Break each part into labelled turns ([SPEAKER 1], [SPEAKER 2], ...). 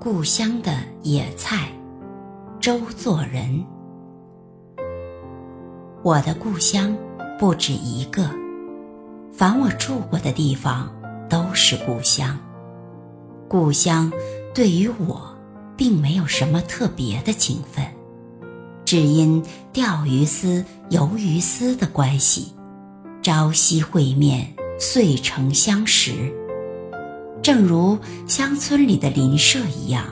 [SPEAKER 1] 故乡的野菜，周作人。我的故乡不止一个，凡我住过的地方都是故乡。故乡对于我，并没有什么特别的情分，只因钓鱼丝、游鱼丝的关系，朝夕会面，遂成相识。正如乡村里的邻舍一样，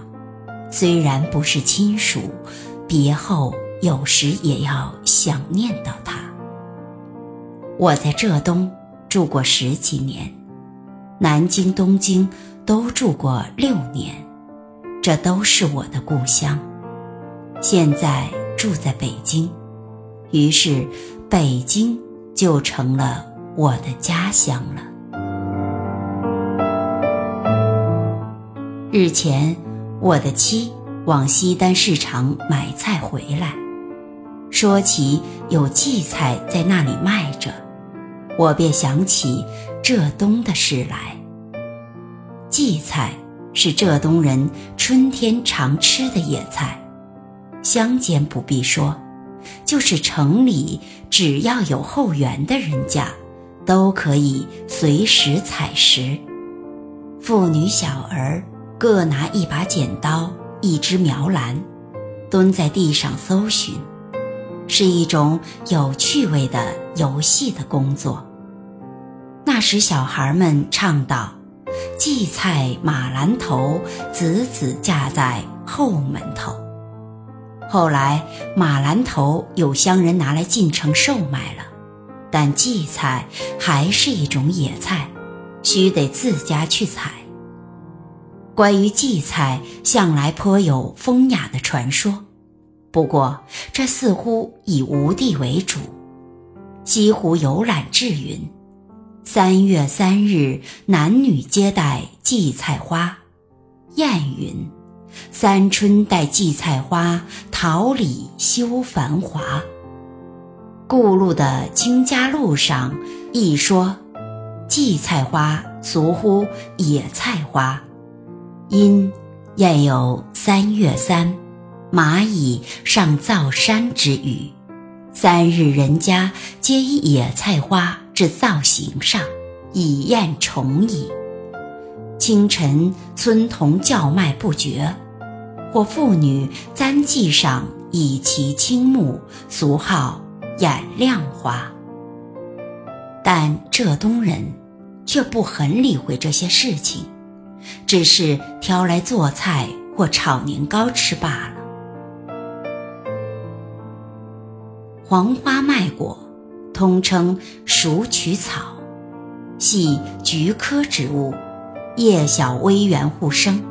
[SPEAKER 1] 虽然不是亲属，别后有时也要想念到他。我在浙东住过十几年，南京、东京都住过六年，这都是我的故乡。现在住在北京，于是北京就成了我的家乡了。日前，我的妻往西单市场买菜回来，说起有荠菜在那里卖着，我便想起浙东的事来。荠菜是浙东人春天常吃的野菜，乡间不必说，就是城里只要有后园的人家，都可以随时采食，妇女小儿。各拿一把剪刀、一支苗篮，蹲在地上搜寻，是一种有趣味的游戏的工作。那时小孩们唱道：“荠菜马兰头，子子架在后门头。”后来马兰头有乡人拿来进城售卖了，但荠菜还是一种野菜，须得自家去采。关于荠菜，向来颇有风雅的传说。不过，这似乎以吴地为主。西湖游览志云：“三月三日，男女皆戴荠菜花。”谚云：“三春带荠菜花，桃李休繁华。”故路的清家路上亦说：“荠菜花俗呼野菜花。”因燕有三月三，蚂蚁上灶山之语。三日人家皆以野菜花置灶形上，以宴虫矣。清晨村童叫卖不绝，或妇女簪髻上以其青木，俗号眼亮花。但浙东人却不很理会这些事情。只是挑来做菜或炒年糕吃罢了。黄花麦果，通称鼠曲草，系菊科植物，叶小微圆互生，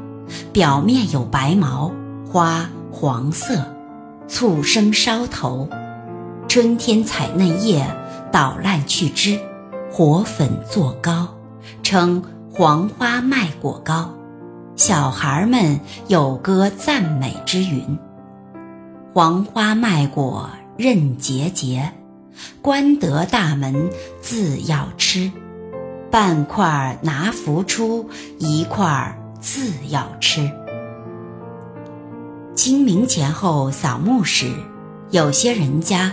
[SPEAKER 1] 表面有白毛，花黄色，簇生梢头。春天采嫩叶，捣烂去枝，和粉做糕，称。黄花麦果糕，小孩们有歌赞美之云：“黄花麦果任节节，关得大门自要吃。半块拿福出，一块自要吃。”清明前后扫墓时，有些人家，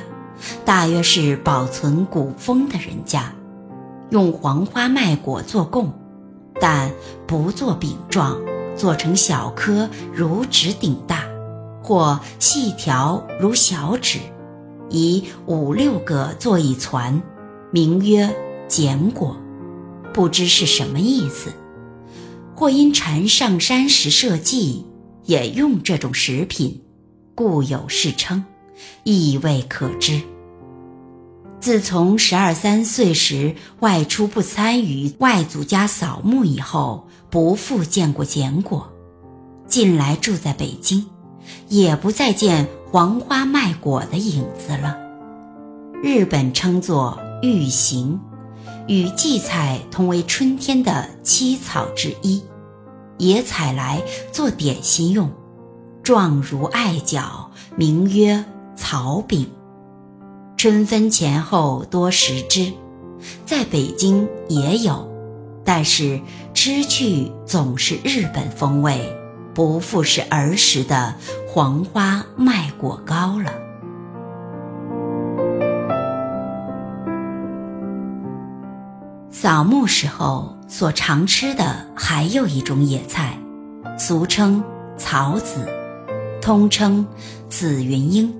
[SPEAKER 1] 大约是保存古风的人家，用黄花麦果做供。但不做饼状，做成小颗如指顶大，或细条如小指，以五六个做一攒，名曰简果，不知是什么意思。或因禅上山时设计，也用这种食品，故有是称，意味可知。自从十二三岁时外出不参与外祖家扫墓以后，不复见过简果。近来住在北京，也不再见黄花麦果的影子了。日本称作玉形，与荠菜同为春天的七草之一，也采来做点心用，状如艾角，名曰草饼。春分前后多食之，在北京也有，但是吃去总是日本风味，不复是儿时的黄花麦果糕了。扫墓时候所常吃的还有一种野菜，俗称草籽，通称紫云英。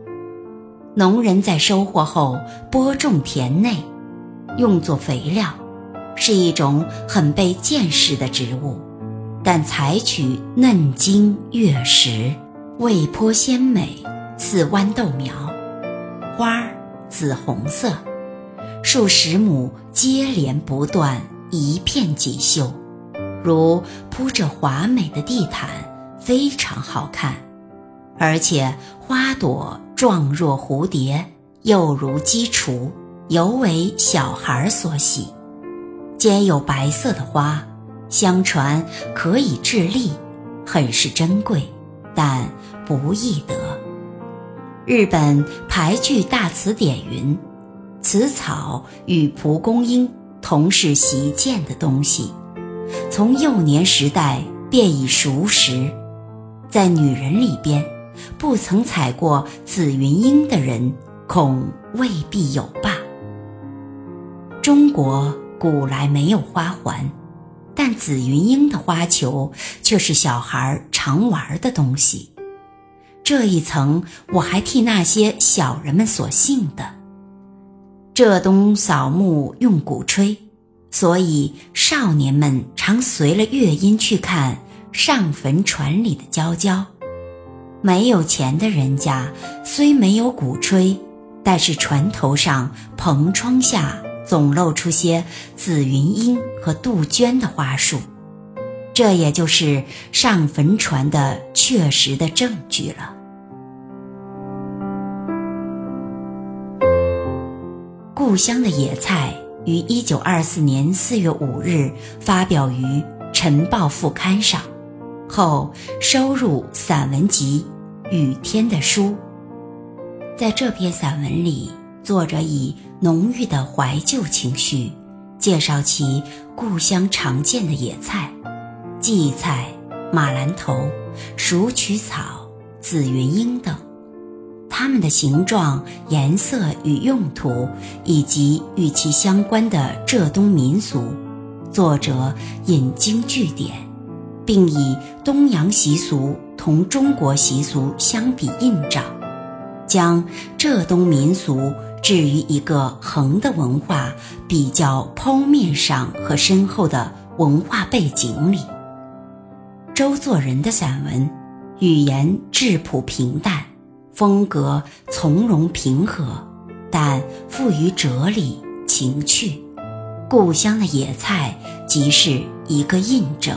[SPEAKER 1] 农人在收获后播种田内，用作肥料，是一种很被见识的植物，但采取嫩茎月实，味颇鲜美，似豌豆苗，花儿紫红色。数十亩接连不断，一片锦绣，如铺着华美的地毯，非常好看。而且花朵状若蝴蝶，又如鸡雏，尤为小孩所喜。兼有白色的花，相传可以治痢，很是珍贵，但不易得。日本排句大词典云。此草与蒲公英同是习见的东西，从幼年时代便已熟识。在女人里边，不曾采过紫云英的人，恐未必有吧。中国古来没有花环，但紫云英的花球却是小孩常玩的东西。这一层，我还替那些小人们所幸的。浙东扫墓用鼓吹，所以少年们常随了乐音去看上坟船里的娇娇。没有钱的人家虽没有鼓吹，但是船头上篷窗下总露出些紫云英和杜鹃的花束，这也就是上坟船的确实的证据了。故乡的野菜于一九二四年四月五日发表于《晨报副刊》上，后收入散文集《雨天的书》。在这篇散文里，作者以浓郁的怀旧情绪，介绍其故乡常见的野菜：荠菜、马兰头、鼠曲草、紫云英等。它们的形状、颜色与用途，以及与其相关的浙东民俗，作者引经据典，并以东洋习俗同中国习俗相比映照，将浙东民俗置于一个横的文化比较剖面上和深厚的文化背景里。周作人的散文，语言质朴平淡。风格从容平和，但富于哲理情趣。故乡的野菜即是一个印证。